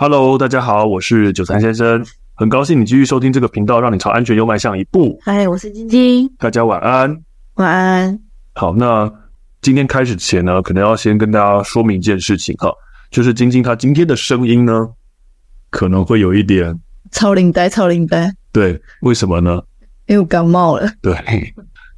Hello，大家好，我是九三先生，很高兴你继续收听这个频道，让你朝安全又迈向一步。嗨，我是晶晶，大家晚安，晚安。好，那今天开始前呢，可能要先跟大家说明一件事情哈，就是晶晶她今天的声音呢，可能会有一点超龄呆，超龄呆。对，为什么呢？因为我感冒了。对，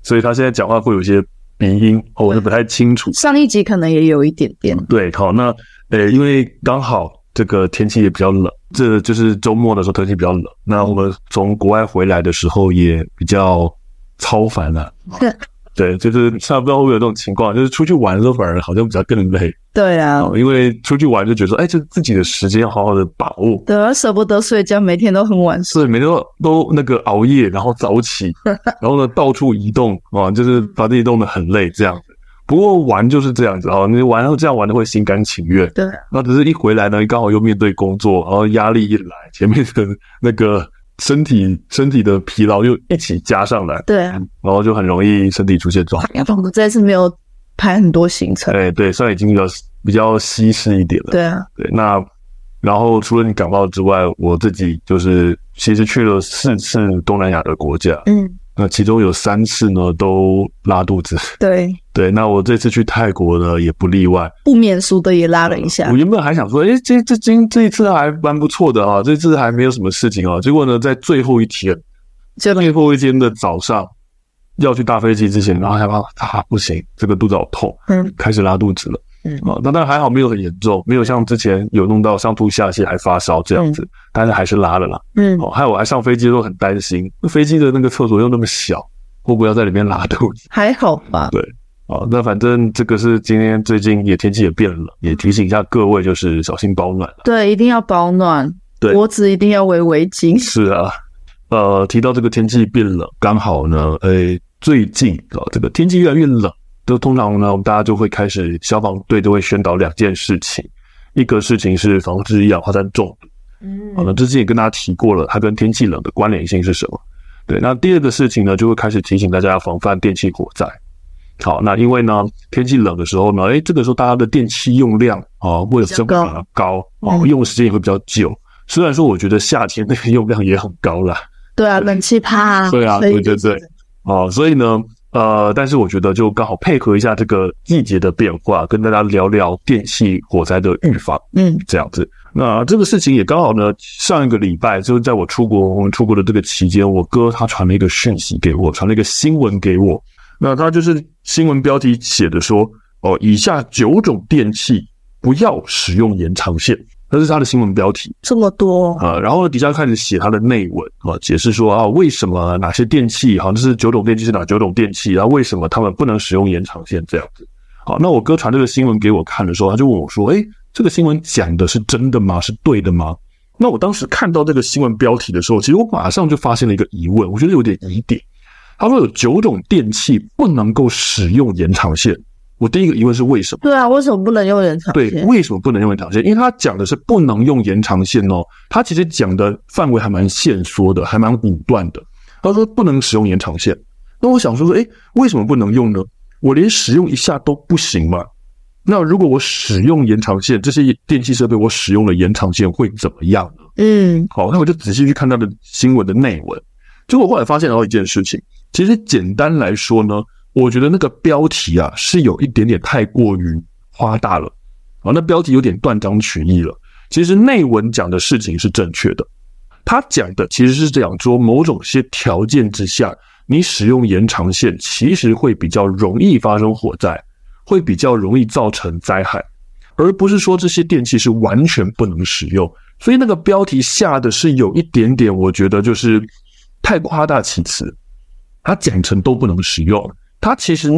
所以她现在讲话会有些鼻音，哦，我都不太清楚。上一集可能也有一点点。对，好，那呃，因为刚好。这个天气也比较冷，这就是周末的时候天气比较冷。那我们从国外回来的时候也比较超凡了。对，就是差不多会有这种情况，就是出去玩的时候反而好像比较更累。对啊，因为出去玩就觉得说，哎，就自己的时间要好好的把握。对啊，舍不得睡觉，每天都很晚睡，每天都都那个熬夜，然后早起，然后呢到处移动啊，就是把自己弄得很累这样子。不过玩就是这样子哦，你玩后这样玩的会心甘情愿。对，那只是一回来呢，刚好又面对工作，然后压力一来，前面的那个身体身体的疲劳又一起加上来。对，然后就很容易身体出现状况。我这次没有排很多行程。哎，对，算已经比较比较稀释一点了。对啊，对，那然后除了你感冒之外，我自己就是其实去了四次东南亚的国家。嗯。那其中有三次呢，都拉肚子。对 对，那我这次去泰国呢，也不例外，不免俗的也拉了一下。我原本还想说，诶，这这今这一次还蛮不错的啊，这次还没有什么事情啊。结果呢，在最后一天，最后一天的早上要去搭飞机之前，然后害怕啊，不行，这个肚子好痛，嗯，开始拉肚子了。嗯啊，那但还好没有很严重，没有像之前有弄到上吐下泻还发烧这样子，嗯、但是还是拉了啦。嗯，哦，还有我还上飞机都很担心，那飞机的那个厕所又那么小，会不会要在里面拉肚子？还好吧。对，啊，那反正这个是今天最近也天气也变冷，也提醒一下各位就是小心保暖。对，一定要保暖。对，脖子一定要围围巾。是啊，呃，提到这个天气变冷，刚好呢，诶，最近啊，这个天气越来越冷。就通常呢，我们大家就会开始，消防队都会宣导两件事情，一个事情是防治一氧化碳中毒，嗯，好，了之前也跟大家提过了，它跟天气冷的关联性是什么？对，那第二个事情呢，就会开始提醒大家要防范电器火灾。好，那因为呢，天气冷的时候呢，诶，这个时候大家的电器用量啊，会有升比较高，啊，用的时间也会比较久。虽然说我觉得夏天那个用量也很高啦，对啊，冷气怕，对啊，对对对，哦，所以呢。呃，但是我觉得就刚好配合一下这个季节的变化，跟大家聊聊电器火灾的预防，嗯，这样子。那这个事情也刚好呢，上一个礼拜就是在我出国，我们出国的这个期间，我哥他传了一个讯息给我，传了一个新闻给我。那他就是新闻标题写的说，哦，以下九种电器不要使用延长线。这是他的新闻标题，这么多啊！然后底下开始写他的内文啊，解释说啊，为什么哪些电器，好像是九种电器是哪九种电器，然后为什么他们不能使用延长线这样子。好，那我哥传这个新闻给我看的时候，他就问我说：“哎，这个新闻讲的是真的吗？是对的吗？”那我当时看到这个新闻标题的时候，其实我马上就发现了一个疑问，我觉得有点疑点。他说有九种电器不能够使用延长线。我第一个疑问是为什么？对啊，为什么不能用延长线？对，为什么不能用延长线？因为他讲的是不能用延长线哦，他其实讲的范围还蛮限缩的，还蛮武断的。他说不能使用延长线，那我想说说，诶，为什么不能用呢？我连使用一下都不行吗？那如果我使用延长线，这些电器设备我使用了延长线会怎么样呢？嗯，好，那我就仔细去看他的新闻的内文，结果后来发现了一件事情，其实简单来说呢。我觉得那个标题啊是有一点点太过于夸大了，啊，那标题有点断章取义了。其实内文讲的事情是正确的，他讲的其实是这样说：某种些条件之下，你使用延长线其实会比较容易发生火灾，会比较容易造成灾害，而不是说这些电器是完全不能使用。所以那个标题下的是有一点点，我觉得就是太夸大其词，他讲成都不能使用。它其实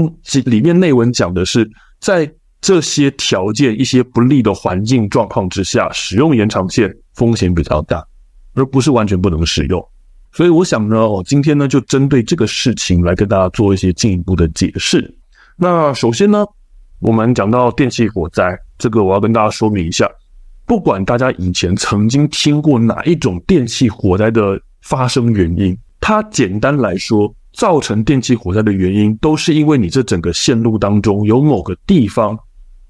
里面内文讲的是，在这些条件、一些不利的环境状况之下，使用延长线风险比较大，而不是完全不能使用。所以我想呢，我今天呢就针对这个事情来跟大家做一些进一步的解释。那首先呢，我们讲到电气火灾，这个我要跟大家说明一下，不管大家以前曾经听过哪一种电气火灾的发生原因，它简单来说。造成电气火灾的原因，都是因为你这整个线路当中有某个地方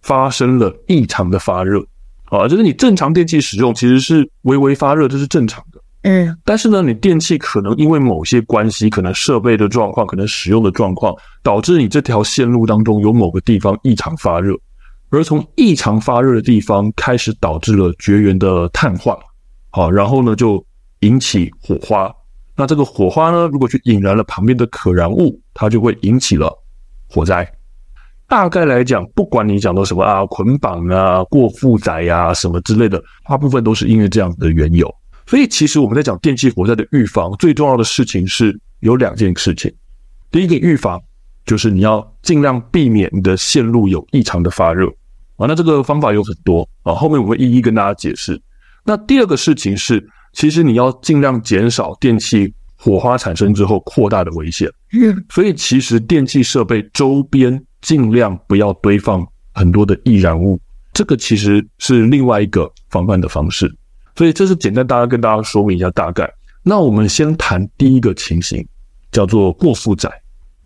发生了异常的发热，啊，就是你正常电器使用其实是微微发热，这是正常的。嗯，但是呢，你电器可能因为某些关系，可能设备的状况，可能使用的状况，导致你这条线路当中有某个地方异常发热，而从异常发热的地方开始导致了绝缘的碳化，好，然后呢就引起火花。那这个火花呢，如果去引燃了旁边的可燃物，它就会引起了火灾。大概来讲，不管你讲到什么啊，捆绑啊，过负载呀，什么之类的，大部分都是因为这样的缘由。所以，其实我们在讲电气火灾的预防，最重要的事情是有两件事情。第一个预防就是你要尽量避免你的线路有异常的发热啊。那这个方法有很多啊，后面我会一一跟大家解释。那第二个事情是，其实你要尽量减少电器火花产生之后扩大的危险。嗯，所以其实电器设备周边尽量不要堆放很多的易燃物，这个其实是另外一个防范的方式。所以这是简单，大家跟大家说明一下大概。那我们先谈第一个情形，叫做过负载。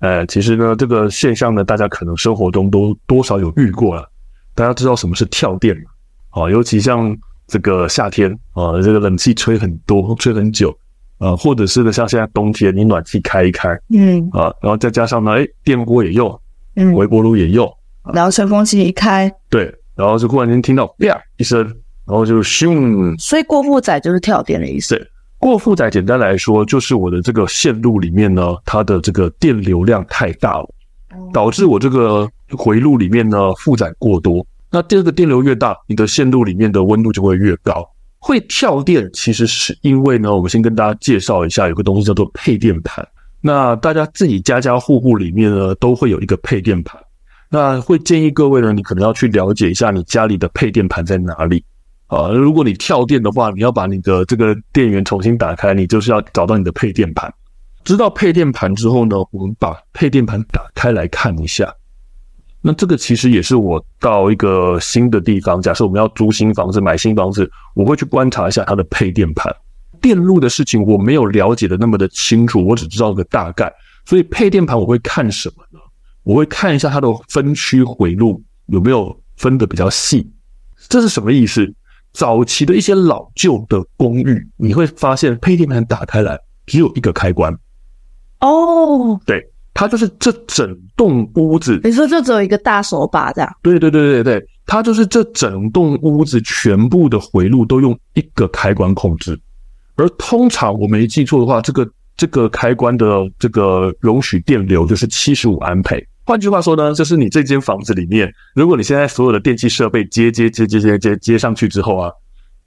呃，其实呢，这个现象呢，大家可能生活中都多少有遇过了。大家知道什么是跳电吗？啊，尤其像这个夏天啊，这个冷气吹很多，吹很久啊，或者是呢，像现在冬天，你暖气开一开，嗯，啊，然后再加上呢，哎，电锅也用，嗯，微波炉也用，然后吹风机一开，对，然后就忽然间听到啪一声。然后就咻，所以过负载就是跳电的意思。对，过负载简单来说就是我的这个线路里面呢，它的这个电流量太大了，导致我这个回路里面呢负载过多。那这个电流越大，你的线路里面的温度就会越高。会跳电其实是因为呢，我们先跟大家介绍一下，有个东西叫做配电盘。那大家自己家家户户里面呢都会有一个配电盘。那会建议各位呢，你可能要去了解一下你家里的配电盘在哪里。啊，如果你跳电的话，你要把你的这个电源重新打开，你就是要找到你的配电盘。知道配电盘之后呢，我们把配电盘打开来看一下。那这个其实也是我到一个新的地方，假设我们要租新房子、买新房子，我会去观察一下它的配电盘。电路的事情我没有了解的那么的清楚，我只知道个大概。所以配电盘我会看什么呢？我会看一下它的分区回路有没有分的比较细。这是什么意思？早期的一些老旧的公寓，你会发现配电盘打开来只有一个开关。哦，对，它就是这整栋屋子。你说就只有一个大手把这样？对对对对对，它就是这整栋屋子全部的回路都用一个开关控制。而通常我没记错的话，这个这个开关的这个容许电流就是七十五安培。换句话说呢，就是你这间房子里面，如果你现在所有的电器设备接接接接接接接上去之后啊，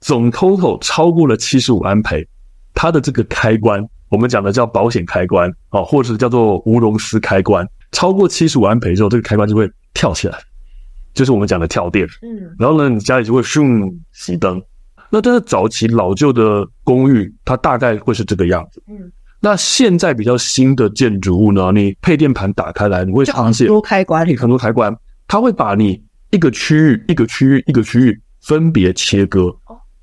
总 total 超过了七十五安培，它的这个开关，我们讲的叫保险开关啊，或者是叫做无熔丝开关，超过七十五安培之后，这个开关就会跳起来，就是我们讲的跳电。嗯，然后呢，你家里就会咻熄灯。那这是早期老旧的公寓，它大概会是这个样子。嗯。那现在比较新的建筑物呢？你配电盘打开来，你会发现很多开关，很多开关，它会把你一个区域、一个区域、一个区域分别切割。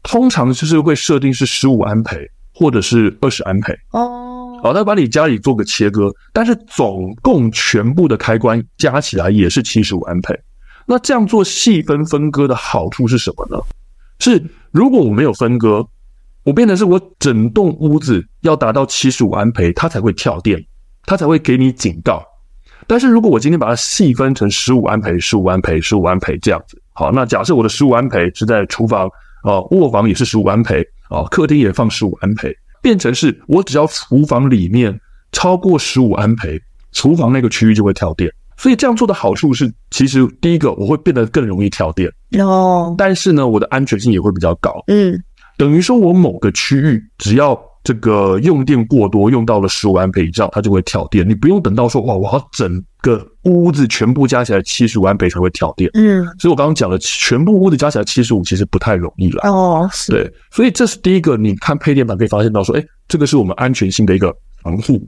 通常就是会设定是十五安培或者是二十安培。哦，好，它把你家里做个切割，但是总共全部的开关加起来也是七十五安培。那这样做细分分割的好处是什么呢？是如果我没有分割。我变成是我整栋屋子要达到七十五安培，它才会跳电，它才会给你警告。但是如果我今天把它细分成十五安培、十五安培、十五安培这样子，好，那假设我的十五安培是在厨房呃，卧房也是十五安培啊，客厅也放十五安培，变成是我只要厨房里面超过十五安培，厨房那个区域就会跳电。所以这样做的好处是，其实第一个我会变得更容易跳电哦，但是呢，我的安全性也会比较高，嗯。等于说，我某个区域只要这个用电过多，用到了十五安培以上，它就会跳电。你不用等到说，哇，我要整个屋子全部加起来七十五安培才会跳电。嗯，所以我刚刚讲的全部屋子加起来七十五，其实不太容易了。哦，是。对，所以这是第一个，你看配电盘可以发现到说，哎，这个是我们安全性的一个防护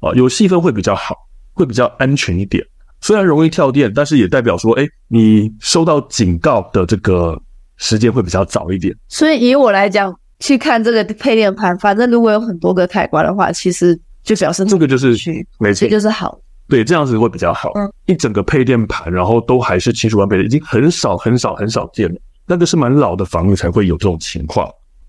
啊，有细分会比较好，会比较安全一点。虽然容易跳电，但是也代表说，哎，你收到警告的这个。时间会比较早一点，所以以我来讲，去看这个配电盘，反正如果有很多个开关的话，其实就表示这个就是没错，就是好。对，这样子会比较好。嗯，一整个配电盘，然后都还是七十万倍的，已经很少很少很少见了。那个是蛮老的房子才会有这种情况。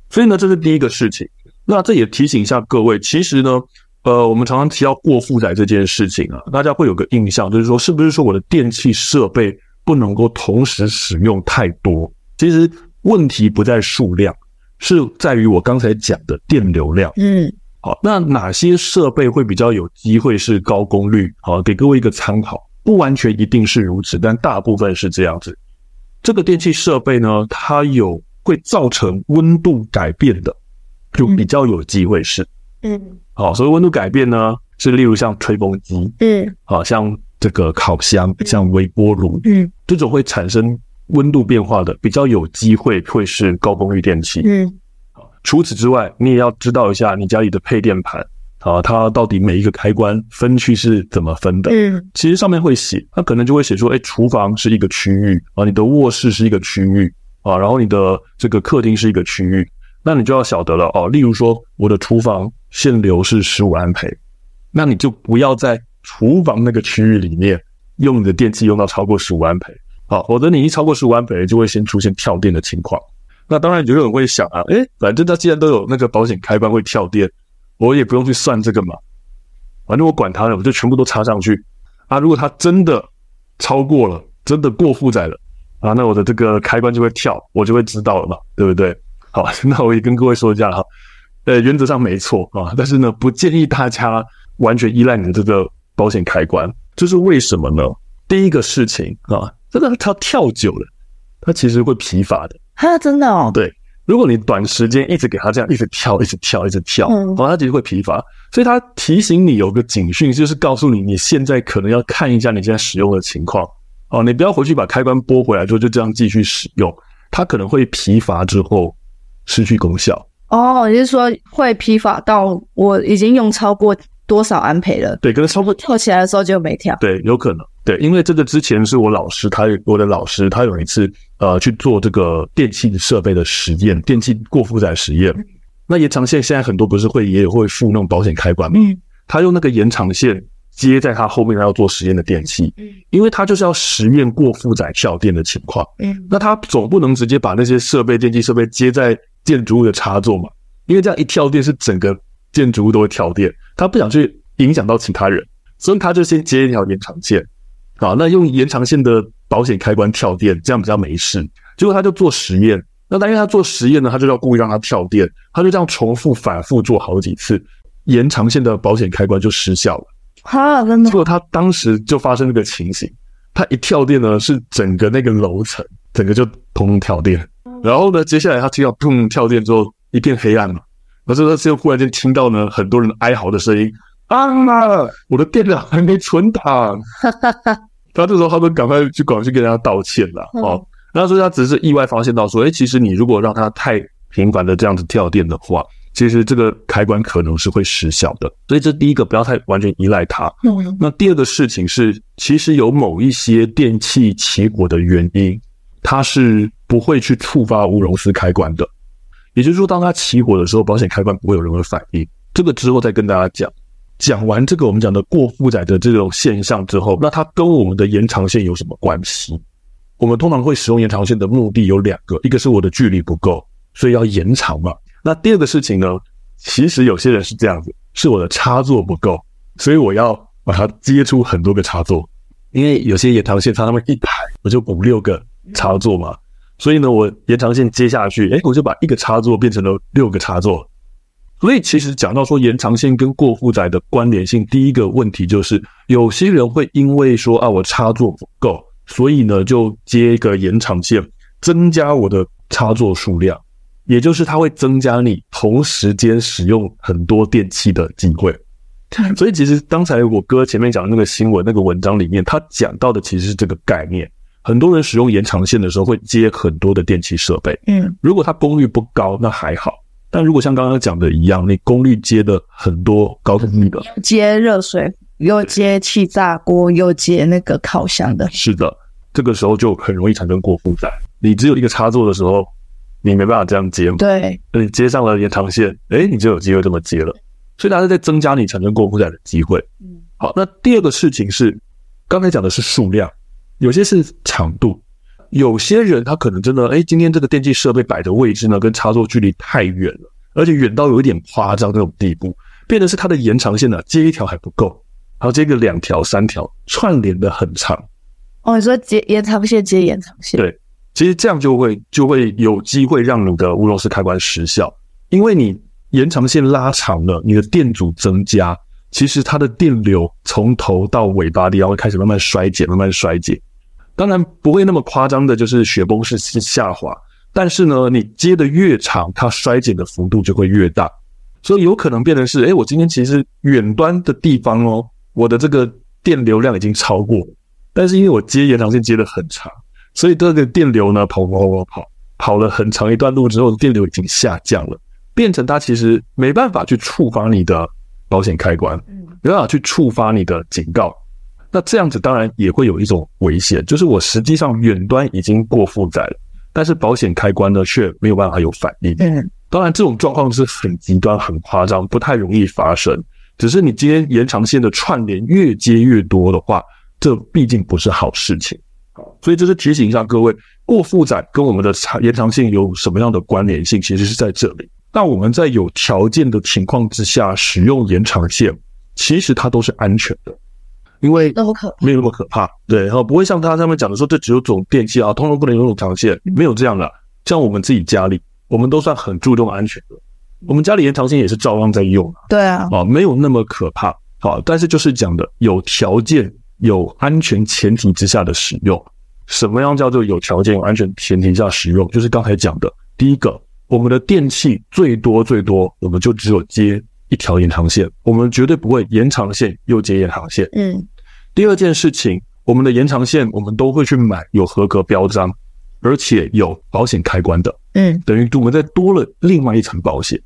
所以呢，这是第一个事情。那这也提醒一下各位，其实呢，呃，我们常常提到过负载这件事情啊，大家会有个印象，就是说，是不是说我的电器设备不能够同时使用太多？其实问题不在数量，是在于我刚才讲的电流量。嗯。好，那哪些设备会比较有机会是高功率？好，给各位一个参考，不完全一定是如此，但大部分是这样子。这个电器设备呢，它有会造成温度改变的，就比较有机会是，嗯，好，所以温度改变呢，是例如像吹风机，嗯，好，像这个烤箱，像微波炉，嗯，这种会产生温度变化的，比较有机会会是高功率电器，嗯。除此之外，你也要知道一下你家里的配电盘啊，它到底每一个开关分区是怎么分的？嗯，其实上面会写，它可能就会写说，哎，厨房是一个区域啊，你的卧室是一个区域啊，然后你的这个客厅是一个区域，那你就要晓得了哦。例如说，我的厨房限流是十五安培，那你就不要在厨房那个区域里面用你的电器用到超过十五安培，好，否则你一超过十五安培，就会先出现跳电的情况。那当然，有人会想啊，诶，反正他既然都有那个保险开关会跳电，我也不用去算这个嘛，反正我管它了，我就全部都插上去啊。如果它真的超过了，真的过负载了啊，那我的这个开关就会跳，我就会知道了嘛，对不对？好，那我也跟各位说一下哈，呃，原则上没错啊，但是呢，不建议大家完全依赖你的这个保险开关，这是为什么呢？第一个事情啊，这个它跳久了，他其实会疲乏的。哈，真的哦。对，如果你短时间一直给他这样一直跳，一直跳，一直跳，嗯，然后他其实会疲乏。所以他提醒你有个警讯，就是告诉你你现在可能要看一下你现在使用的情况。哦，你不要回去把开关拨回来之后就这样继续使用，它可能会疲乏之后失去功效。哦，也就是说会疲乏到我已经用超过多少安培了？对，可能超过跳起来的时候就没跳。对，有可能。对，因为这个之前是我老师，他我的老师，他有一次呃去做这个电器设备的实验，电器过负载实验。那延长线现在很多不是会也有会附那种保险开关吗？他用那个延长线接在他后面，他要做实验的电器，因为他就是要实验过负载跳电的情况。嗯，那他总不能直接把那些设备电器设备接在建筑物的插座嘛？因为这样一跳电是整个建筑物都会跳电，他不想去影响到其他人，所以他就先接一条延长线。好，那用延长线的保险开关跳电，这样比较没事。结果他就做实验，那但因为他做实验呢，他就要故意让它跳电，他就这样重复反复做好几次，延长线的保险开关就失效了。哈，真的。结果他当时就发生这个情形，他一跳电呢，是整个那个楼层整个就通通跳电。然后呢，接下来他听到砰跳电之后一片黑暗嘛，然后他就忽然间听到呢很多人哀嚎的声音。啊！我的电脑还没存档，他这时候他们赶快去赶快去跟人家道歉了哦。那所以他只是意外发现到说，哎，其实你如果让他太频繁的这样子跳电的话，其实这个开关可能是会失效的。所以这第一个不要太完全依赖它。那第二个事情是，其实有某一些电器起火的原因，它是不会去触发乌龙丝开关的。也就是说，当它起火的时候，保险开关不会有任何反应。这个之后再跟大家讲。讲完这个我们讲的过负载的这种现象之后，那它跟我们的延长线有什么关系？我们通常会使用延长线的目的有两个，一个是我的距离不够，所以要延长嘛。那第二个事情呢，其实有些人是这样子，是我的插座不够，所以我要把它接出很多个插座。因为有些延长线它那么一排，我就五六个插座嘛，所以呢，我延长线接下去，诶，我就把一个插座变成了六个插座。所以其实讲到说延长线跟过负载的关联性，第一个问题就是有些人会因为说啊，我插座不够，所以呢就接一个延长线，增加我的插座数量，也就是它会增加你同时间使用很多电器的机会。所以其实刚才我哥前面讲的那个新闻那个文章里面，他讲到的其实是这个概念。很多人使用延长线的时候会接很多的电器设备，嗯，如果它功率不高，那还好。但如果像刚刚讲的一样，你功率接的很多高功率的，接热水，又接气炸锅，又接那个烤箱的，是的，这个时候就很容易产生过负载。你只有一个插座的时候，你没办法这样接嘛。对，那你接上了延长线，哎，你就有机会这么接了。所以它是在增加你产生过负载的机会。嗯，好，那第二个事情是，刚才讲的是数量，有些是长度。有些人他可能真的，哎，今天这个电器设备摆的位置呢，跟插座距离太远了，而且远到有一点夸张那种地步，变的是它的延长线呢，接一条还不够，还要接个两条、三条，串联的很长。哦，你说接延长线接延长线？对，其实这样就会就会有机会让你的无熔丝开关失效，因为你延长线拉长了，你的电阻增加，其实它的电流从头到尾巴地方会开始慢慢衰减，慢慢衰减。当然不会那么夸张的，就是雪崩式下滑。但是呢，你接的越长，它衰减的幅度就会越大，所以有可能变成是：哎，我今天其实远端的地方哦，我的这个电流量已经超过，但是因为我接延长线接的很长，所以这个电流呢跑跑跑跑跑了很长一段路之后，电流已经下降了，变成它其实没办法去触发你的保险开关，没办法去触发你的警告。那这样子当然也会有一种危险，就是我实际上远端已经过负载了，但是保险开关呢却没有办法有反应。嗯，当然这种状况是很极端、很夸张，不太容易发生。只是你今天延长线的串联越接越多的话，这毕竟不是好事情。所以这是提醒一下各位，过负载跟我们的长延长线有什么样的关联性？其实是在这里。那我们在有条件的情况之下使用延长线，其实它都是安全的。因为那么可没有那么可怕，对，然后不会像他上面讲的说，这只有种电器啊，通通不能用长线，没有这样的。像我们自己家里，我们都算很注重安全的，我们家里延长线也是照样在用，对啊，啊，没有那么可怕，好，但是就是讲的有条件、有安全前提之下的使用。什么样叫做有条件、有安全前提下使用？就是刚才讲的，第一个，我们的电器最多最多，我们就只有接一条延长线，我们绝对不会延长线又接延长线，嗯。第二件事情，我们的延长线我们都会去买有合格标章，而且有保险开关的，嗯，等于我们再多了另外一层保险。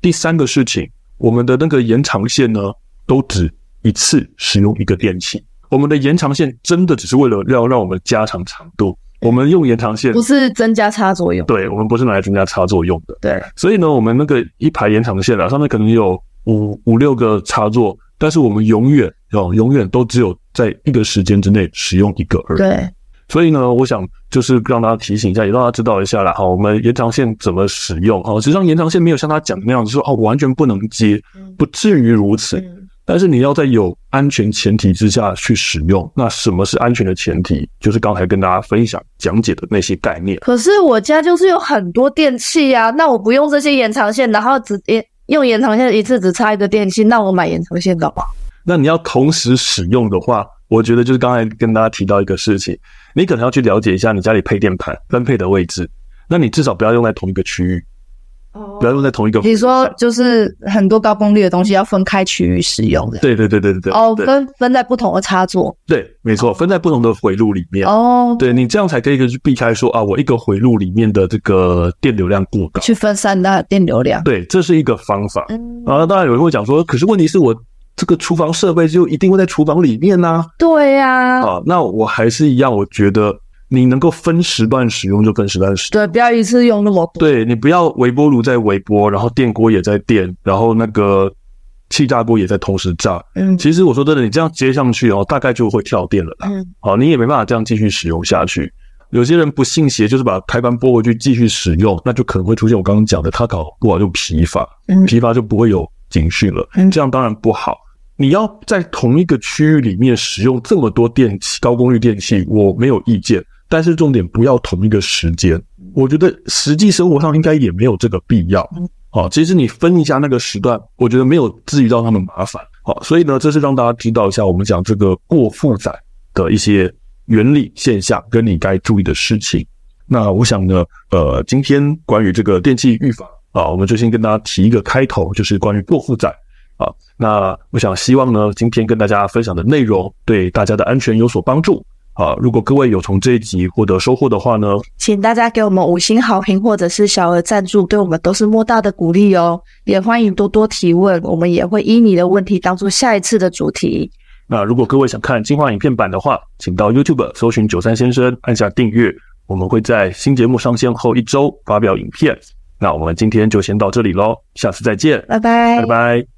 第三个事情，我们的那个延长线呢，都只一次使用一个电器。我们的延长线真的只是为了要让我们加长长度，我们用延长线不是增加插座用，对，我们不是拿来增加插座用的，对。所以呢，我们那个一排延长线啊，上面可能有五五六个插座。但是我们永远哦，永远都只有在一个时间之内使用一个而已。对，所以呢，我想就是让大家提醒一下，也让大家知道一下啦。好，我们延长线怎么使用？哦，实际上延长线没有像他讲的那样子说哦，完全不能接，不至于如此。但是你要在有安全前提之下去使用。那什么是安全的前提？就是刚才跟大家分享讲解的那些概念。可是我家就是有很多电器呀，那我不用这些延长线，然后直接。用延长线一次只插一个电器，那我买延长线干嘛？那你要同时使用的话，我觉得就是刚才跟大家提到一个事情，你可能要去了解一下你家里配电盘分配的位置，那你至少不要用在同一个区域。不要用在同一个。你说就是很多高功率的东西要分开区域使用的。对对对对对对。哦，分分在不同的插座。对，没错，分在不同的回路里面。哦。对，你这样才可以去避开说啊，我一个回路里面的这个电流量过高，去分散那电流量。对，这是一个方法。嗯。啊，当然有人会讲说，可是问题是我这个厨房设备就一定会在厨房里面呢？对呀。啊，那我还是一样，我觉得。你能够分时段使用就分时段使用，对，不要一次用那么多。对，你不要微波炉在微波，然后电锅也在电，然后那个气炸锅也在同时炸。嗯，其实我说真的，你这样接上去哦，大概就会跳电了啦。嗯，好，你也没办法这样继续使用下去。有些人不信邪，就是把开关拨回去继续使用，那就可能会出现我刚刚讲的，他搞不好就疲乏，疲乏就不会有警讯了。嗯，这样当然不好。你要在同一个区域里面使用这么多电器，高功率电器，我没有意见。但是重点不要同一个时间，我觉得实际生活上应该也没有这个必要。好，其实你分一下那个时段，我觉得没有至于到他们麻烦。好，所以呢，这是让大家知道一下我们讲这个过负载的一些原理现象，跟你该注意的事情。那我想呢，呃，今天关于这个电器预防啊，我们就先跟大家提一个开头，就是关于过负载啊。那我想希望呢，今天跟大家分享的内容对大家的安全有所帮助。好，如果各位有从这一集获得收获的话呢，请大家给我们五星好评，或者是小额赞助，对我们都是莫大的鼓励哦。也欢迎多多提问，我们也会依你的问题当做下一次的主题。那如果各位想看精华影片版的话，请到 YouTube 搜寻九三先生，按下订阅。我们会在新节目上线后一周发表影片。那我们今天就先到这里喽，下次再见，拜拜，拜拜。